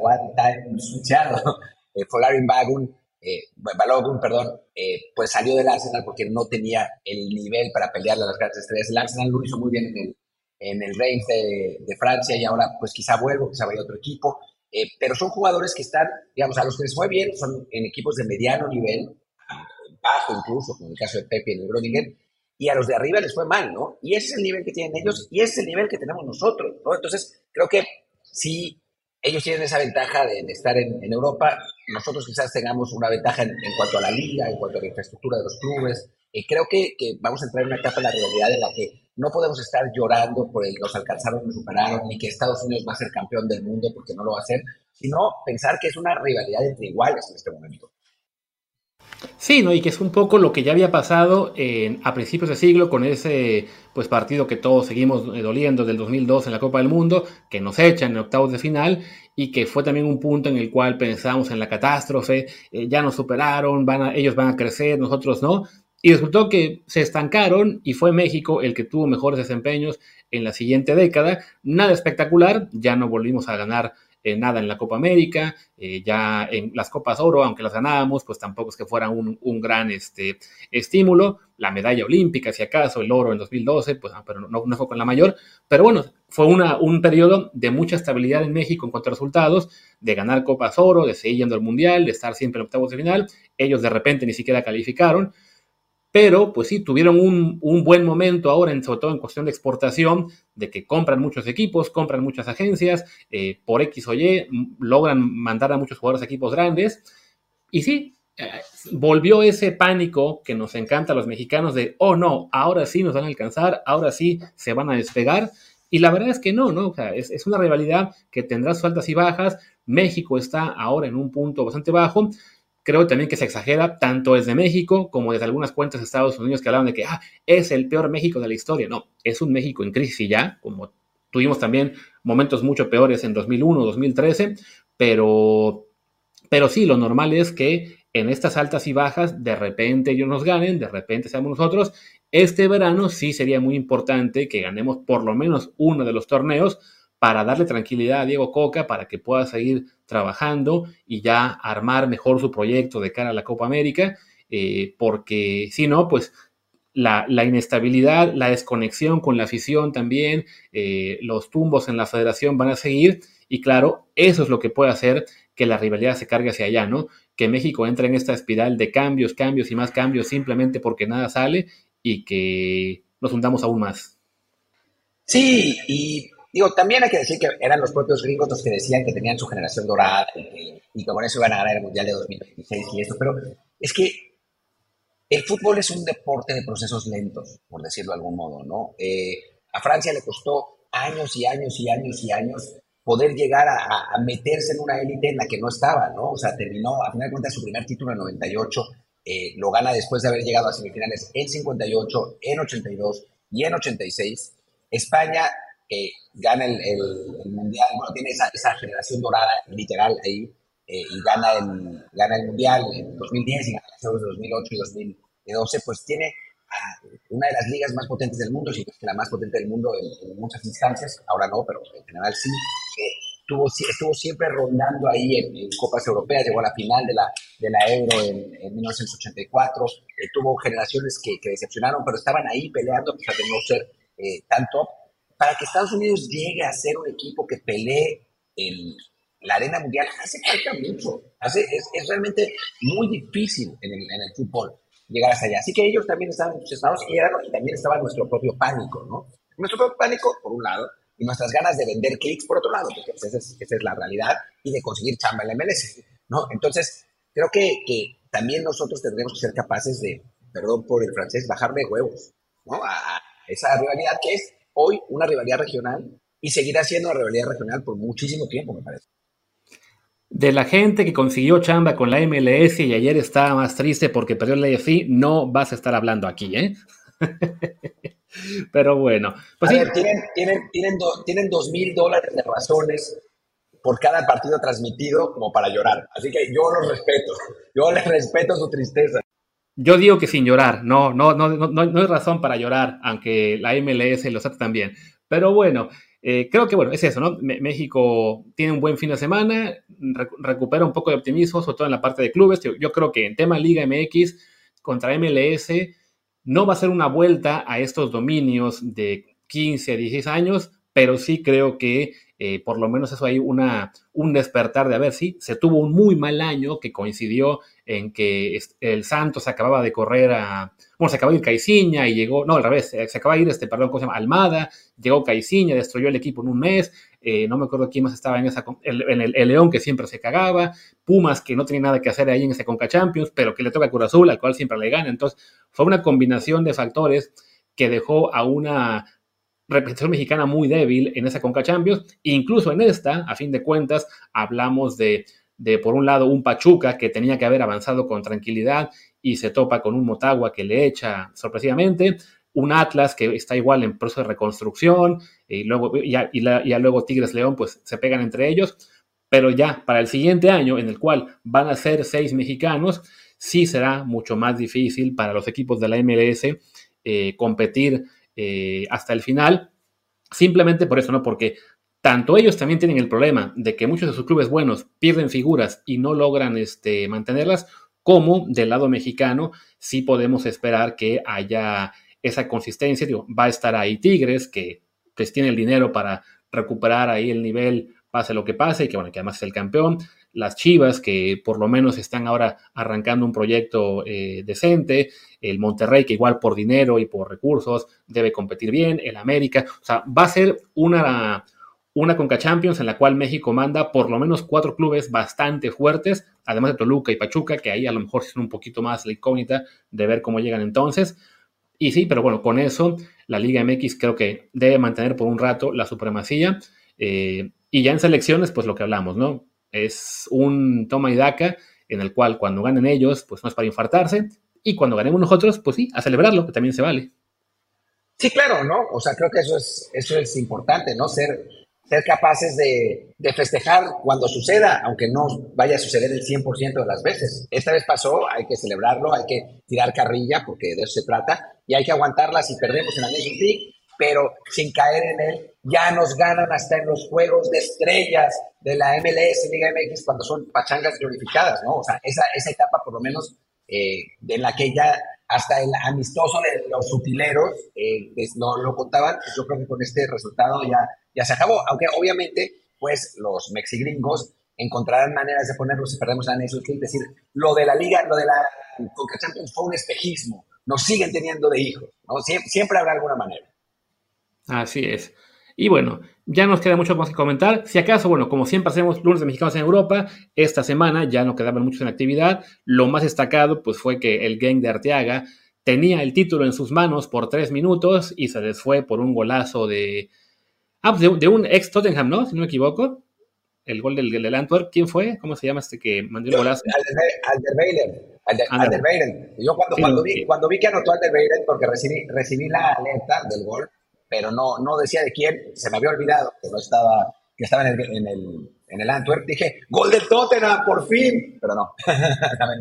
one time switchado, eh, Folarin Bagun, eh, Balogun, perdón, eh, pues salió del Arsenal porque no tenía el nivel para pelear a las grandes estrellas. El Arsenal lo hizo muy bien en el, en el Reims de, de, Francia y ahora pues quizá vuelvo, quizá vaya a otro equipo. Eh, pero son jugadores que están, digamos, a los que les fue bien, son en equipos de mediano nivel, bajo incluso, como en el caso de Pepe y el Groningen, y a los de arriba les fue mal, ¿no? Y ese es el nivel que tienen ellos y ese es el nivel que tenemos nosotros, ¿no? Entonces, creo que sí, ellos tienen esa ventaja de, estar en, Europa, nosotros quizás tengamos una ventaja en, cuanto a la liga, en cuanto a la infraestructura de los clubes. y creo que, que, vamos a entrar en una etapa de la realidad en la que no podemos estar llorando por el nos alcanzaron, nos superaron, ni que Estados Unidos va a ser campeón del mundo porque no lo va a hacer, sino pensar que es una rivalidad entre iguales en este momento. Sí, ¿no? Y que es un poco lo que ya había pasado a principios de siglo con ese pues, partido que todos seguimos eh, doliendo del 2002 en la Copa del Mundo, que nos echan en octavos de final y que fue también un punto en el cual pensamos en la catástrofe, eh, ya nos superaron, van ellos van a crecer, nosotros no. Y resultó que se estancaron y fue México el que tuvo mejores desempeños en la siguiente década. Nada espectacular, ya no volvimos a ganar eh, nada en la Copa América, eh, ya en las Copas Oro, aunque las ganábamos, pues tampoco es que fuera un, gran este, estímulo. La medalla olímpica, si acaso, el oro en 2012, pues ah, pero no, no fue con la mayor. Pero bueno, fue una, un periodo de mucha estabilidad en México en cuanto a resultados, de ganar Copas Oro, de seguir yendo al Mundial, de estar siempre en octavos de final. Ellos de repente ni siquiera calificaron pero pues sí, tuvieron un, buen momento ahora, en, sobre todo en cuestión de exportación, de que compran muchos equipos, compran muchas agencias, eh, por X o Y, logran mandar a muchos jugadores a equipos grandes. Y sí, eh, volvió ese pánico que nos encanta a los mexicanos de, oh no, ahora sí nos van a alcanzar, ahora sí se van a despegar. Y la verdad es que no, ¿no? O sea, es, es una rivalidad que tendrá sus altas y bajas. México está ahora en un punto bastante bajo, Creo también que se exagera tanto desde México como desde algunas cuentas de Estados Unidos que hablaban de que ah, es el peor México de la historia. No, es un México en crisis ya, como tuvimos también momentos mucho peores en 2001, 2013, pero, pero sí, lo normal es que en estas altas y bajas de repente ellos nos ganen, de repente seamos nosotros. Este verano sí sería muy importante que ganemos por lo menos uno de los torneos para darle tranquilidad a Diego Coca, para que pueda seguir trabajando y ya armar mejor su proyecto de cara a la Copa América, eh, porque si no, pues la, inestabilidad, la desconexión con la afición también, eh, los tumbos en la federación van a seguir y claro, eso es lo que puede hacer que la rivalidad se cargue hacia allá, ¿no? Que México entre en esta espiral de cambios, cambios y más cambios simplemente porque nada sale y que nos hundamos aún más. Sí, y Digo, también hay que decir que eran los propios gringos los que decían que tenían su generación dorada y que, con eso iban a ganar el Mundial de 2026 y esto, pero es que el fútbol es un deporte de procesos lentos, por decirlo de algún modo, ¿no? Eh, a Francia le costó años y años y años y años poder llegar a, meterse en una élite en la que no estaba, ¿no? O sea, terminó, a final de cuentas, su primer título en 98, eh, lo gana después de haber llegado a semifinales en 58, en 82 y en 86. España que gana el, el, mundial, bueno, tiene esa, esa, generación dorada literal ahí, eh, y gana el, gana el mundial en 2010 y gana los Euros de 2008 y 2012, pues tiene una de las ligas más potentes del mundo, si no es que la más potente del mundo en, muchas instancias, ahora no, pero en general sí, estuvo, estuvo siempre rondando ahí en, Copas Europeas, llegó a la final de la, de la Euro en, 1984, eh, tuvo generaciones que, que, decepcionaron, pero estaban ahí peleando, a pesar de no ser eh, tan top, para que Estados Unidos llegue a ser un equipo que pelee en la arena mundial, hace falta mucho. Hace, es, realmente muy difícil en el, fútbol llegar hasta allá. Así que ellos también estaban entusiasmados y, y también estaba nuestro propio pánico, ¿no? Nuestro propio pánico, por un lado, y nuestras ganas de vender clics, por otro lado, porque esa es, esa es la realidad, y de conseguir chamba en la MLS, ¿no? Entonces, creo que, que también nosotros tendremos que ser capaces de, perdón por el francés, bajarle huevos, ¿no? A esa rivalidad que es hoy una rivalidad regional y seguirá siendo una rivalidad regional por muchísimo tiempo, me parece. De la gente que consiguió chamba con la MLS y ayer estaba más triste porque perdió el AFC, no vas a estar hablando aquí, ¿eh? Pero bueno. Pues tienen, tienen, tienen, dos mil dólares de razones por cada partido transmitido como para llorar. Así que yo los respeto. Yo les respeto su tristeza. Yo digo que sin llorar, no, no, no, no, no hay razón para llorar, aunque la MLS lo trata también. Pero bueno, eh, creo que bueno, es eso, ¿no? México tiene un buen fin de semana, recupera un poco de optimismo, sobre todo en la parte de clubes. Yo, creo que en tema Liga MX contra MLS no va a ser una vuelta a estos dominios de 15, 16 años, pero sí creo que eh, por lo menos eso hay una, un despertar de a ver si se tuvo un muy mal año que coincidió en que el Santos acababa de correr a, bueno, se acababa de ir Caiciña y llegó, no, al revés, eh, se acaba de ir, este, perdón, ¿cómo se llama? Almada, llegó Caiciña, destruyó el equipo en un mes, eh, no me acuerdo quién más estaba en esa, en el, León que siempre se cagaba, Pumas que no tenía nada que hacer ahí en ese Conca Champions, pero que le toca a Cruz Azul, al cual siempre le gana, entonces fue una combinación de factores que dejó a una representación mexicana muy débil en esa Conca Champions. Incluso en esta, a fin de cuentas, hablamos de, de, por un lado, un Pachuca que tenía que haber avanzado con tranquilidad y se topa con un Motagua que le echa sorpresivamente. Un Atlas que está igual en proceso de reconstrucción, y luego, ya, y, luego Tigres León, pues se pegan entre ellos. Pero ya para el siguiente año, en el cual van a ser seis mexicanos, sí será mucho más difícil para los equipos de la MLS eh, competir eh, hasta el final, simplemente por eso, ¿no? Porque tanto ellos también tienen el problema de que muchos de sus clubes buenos pierden figuras y no logran este, mantenerlas, como del lado mexicano sí podemos esperar que haya esa consistencia. va a estar ahí Tigres, que pues tiene el dinero para recuperar ahí el nivel, pase lo que pase, y que bueno, que además es el campeón las Chivas, que por lo menos están ahora arrancando un proyecto eh, decente, el Monterrey, que igual por dinero y por recursos debe competir bien, el América, o sea, va a ser una, una Conca Champions en la cual México manda por lo menos cuatro clubes bastante fuertes, además de Toluca y Pachuca, que ahí a lo mejor son un poquito más la incógnita de ver cómo llegan entonces. Y sí, pero bueno, con eso la Liga MX creo que debe mantener por un rato la supremacía. Eh, y ya en selecciones, pues lo que hablamos, ¿no? Es un toma y daca en el cual cuando ganen ellos, pues no es para infartarse, y cuando ganemos nosotros, pues sí, a celebrarlo, que también se vale. Sí, claro, ¿no? O sea, creo que eso es, eso es importante, ¿no? Ser, ser capaces de, de festejar cuando suceda, aunque no vaya a suceder el 100% de las veces. Esta vez pasó, hay que celebrarlo, hay que tirar carrilla, porque de eso se trata, y hay que aguantarla si perdemos en la Nations League, pero sin caer en él. Ya nos ganan hasta en los juegos de estrellas de la MLS, Liga MX, cuando son pachangas glorificadas, ¿no? O sea, esa, esa etapa por lo menos eh, en la que ya hasta el amistoso de los sutileros eh, no lo contaban, pues yo creo que con este resultado ya, ya se acabó, aunque obviamente pues los mexigringos encontrarán maneras de ponerlos si perdemos a Nations League, decir, lo de la liga, lo de la Conca Champions fue un espejismo, nos siguen teniendo de hijos, ¿no? siempre habrá alguna manera. Así es. Y bueno, ya nos queda mucho más que comentar. Si acaso, bueno, como siempre hacemos lunes de mexicanos en Europa, esta semana ya no quedaban muchos en actividad. Lo más destacado, pues, fue que el gang de Arteaga tenía el título en sus manos por tres minutos y se les fue por un golazo de. Ah, pues, de, un ex Tottenham, ¿no? Si no me equivoco. El gol del, del Antwerp, ¿quién fue? ¿Cómo se llama este que mandó el golazo? Alder Alder Yo cuando, cuando, vi, cuando vi que anotó Alder porque recibí, recibí la alerta del gol, pero no, no decía de quién, se me había olvidado que no estaba, que estaba en el, en el, en el Antwerp, dije, gol del Tottenham, por fin, pero no.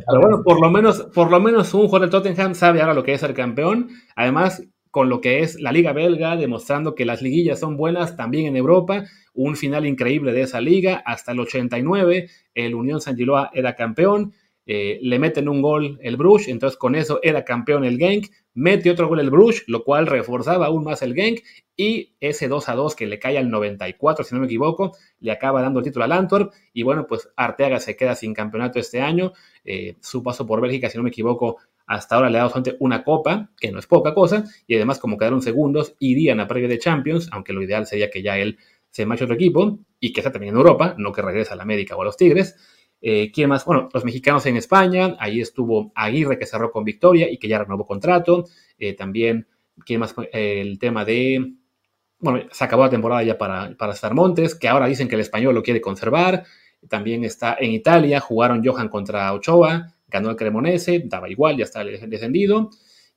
pero bueno, por lo menos, por lo menos un jugador del Tottenham sabe ahora lo que es ser campeón, además con lo que es la liga belga, demostrando que las liguillas son buenas también en Europa, un final increíble de esa liga, hasta el 89, el Unión San Giloa era campeón, eh, le meten un gol el Bruges, entonces con eso era campeón el Genk, mete otro gol el Bruges, lo cual reforzaba aún más el Genk, y ese 2 a 2 que le cae al 94, si no me equivoco, le acaba dando el título al Antwerp, y bueno, pues Arteaga se queda sin campeonato este año, eh, su paso por Bélgica, si no me equivoco, hasta ahora le ha dado solamente una copa, que no es poca cosa, y además como quedaron segundos, irían a previa de Champions, aunque lo ideal sería que ya él se marche otro equipo, y que esté también en Europa, no que regrese a la América o a los Tigres, eh, ¿Quién más? Bueno, los mexicanos en España, ahí estuvo Aguirre que cerró con Victoria y que ya renovó contrato. Eh, también, ¿quién más? el tema de, bueno, se acabó la temporada ya para, para Star Montes, que ahora dicen que el español lo quiere conservar. También está en Italia, jugaron Johan contra Ochoa, ganó el Cremonese, daba igual, ya está descendido.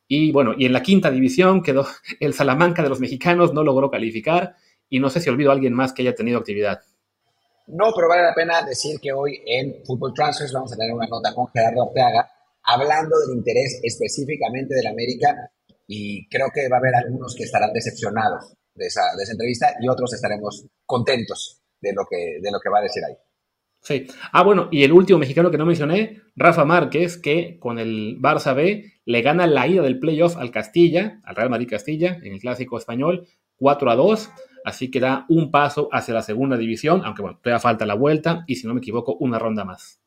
Y bueno, y en la quinta división quedó el Salamanca de los mexicanos, no logró calificar. Y no sé si olvido a alguien más que haya tenido actividad. No, pero vale la pena decir que hoy en Fútbol Transfers vamos a tener una nota con Gerardo Arteaga hablando del interés específicamente del América y creo que va a haber algunos que estarán decepcionados de esa, de esa entrevista y otros estaremos contentos de lo, que, de lo que va a decir ahí. Sí. Ah, bueno, y el último mexicano que no mencioné, Rafa Márquez, que con el Barça B le gana la ida del playoff al Castilla, al Real Madrid Castilla, en el clásico español, 4 a 2. Así que da un paso hacia la segunda división, aunque bueno, todavía falta la vuelta y si no me equivoco, una ronda más.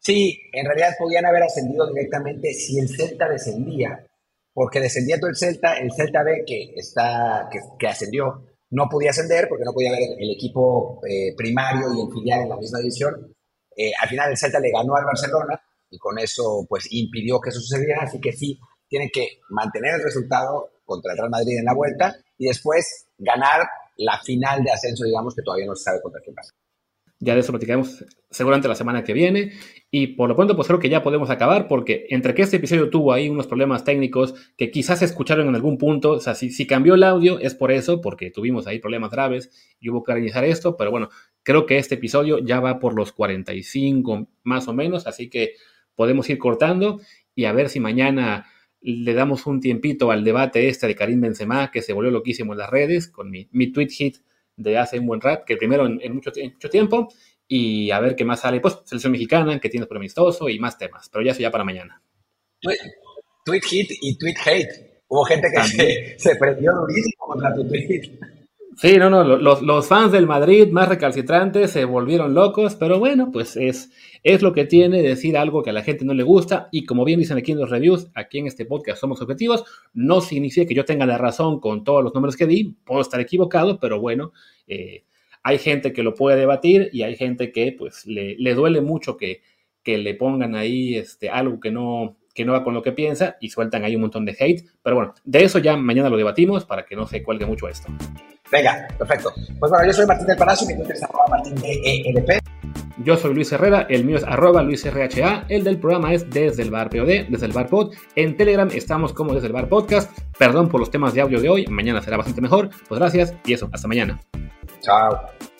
Sí, en realidad podían haber ascendido directamente si el Celta descendía, porque descendiendo el Celta, el Celta B que, está, que, ascendió, no podía ascender porque no podía haber el equipo eh, primario y el filial en la misma división. Eh, al final el Celta le ganó al Barcelona y con eso pues impidió que eso sucediera, así que sí, tienen que mantener el resultado contra el Real Madrid en la vuelta y después ganar la final de ascenso, digamos, que todavía no se sabe contra quién pasa. Ya de eso platicaremos seguramente la semana que viene. Y por lo pronto, pues creo que ya podemos acabar, porque entre que este episodio tuvo ahí unos problemas técnicos que quizás escucharon en algún punto, o sea, si, si cambió el audio es por eso, porque tuvimos ahí problemas graves y hubo que reiniciar esto, pero bueno, creo que este episodio ya va por los 45 más o menos, así que podemos ir cortando y a ver si mañana le damos un tiempito al debate este de Karim Benzema, que se volvió loquísimo en las redes, con mi, mi tweet hit de hace un buen rato, que primero en, mucho, mucho, tiempo, y a ver qué más sale. Pues selección mexicana, que tiene por amistoso y más temas, pero ya eso ya para mañana. Tweet, hit y tweet hate. Hubo gente que se, se, prendió durísimo contra tu tweet. Sí, no, no, los, los, fans del Madrid más recalcitrantes se volvieron locos, pero bueno, pues es, es lo que tiene decir algo que a la gente no le gusta y como bien dicen aquí en los reviews, aquí en este podcast somos objetivos, no significa que yo tenga la razón con todos los números que di, puedo estar equivocado, pero bueno, eh, hay gente que lo puede debatir y hay gente que pues le, le duele mucho que, que, le pongan ahí este, algo que no, que no va con lo que piensa y sueltan ahí un montón de hate, pero bueno, de eso ya mañana lo debatimos para que no se cuelgue mucho esto. Venga, perfecto. Pues bueno, yo soy Martín del Palacio, mi Twitter es arroba Martín de ELP. Yo soy Luis Herrera, el mío es arroba Luis RHA, el del programa es desde el bar POD, desde el bar pod. En Telegram estamos como desde el bar podcast. Perdón por los temas de audio de hoy, mañana será bastante mejor. Pues gracias y eso, hasta mañana. Chao.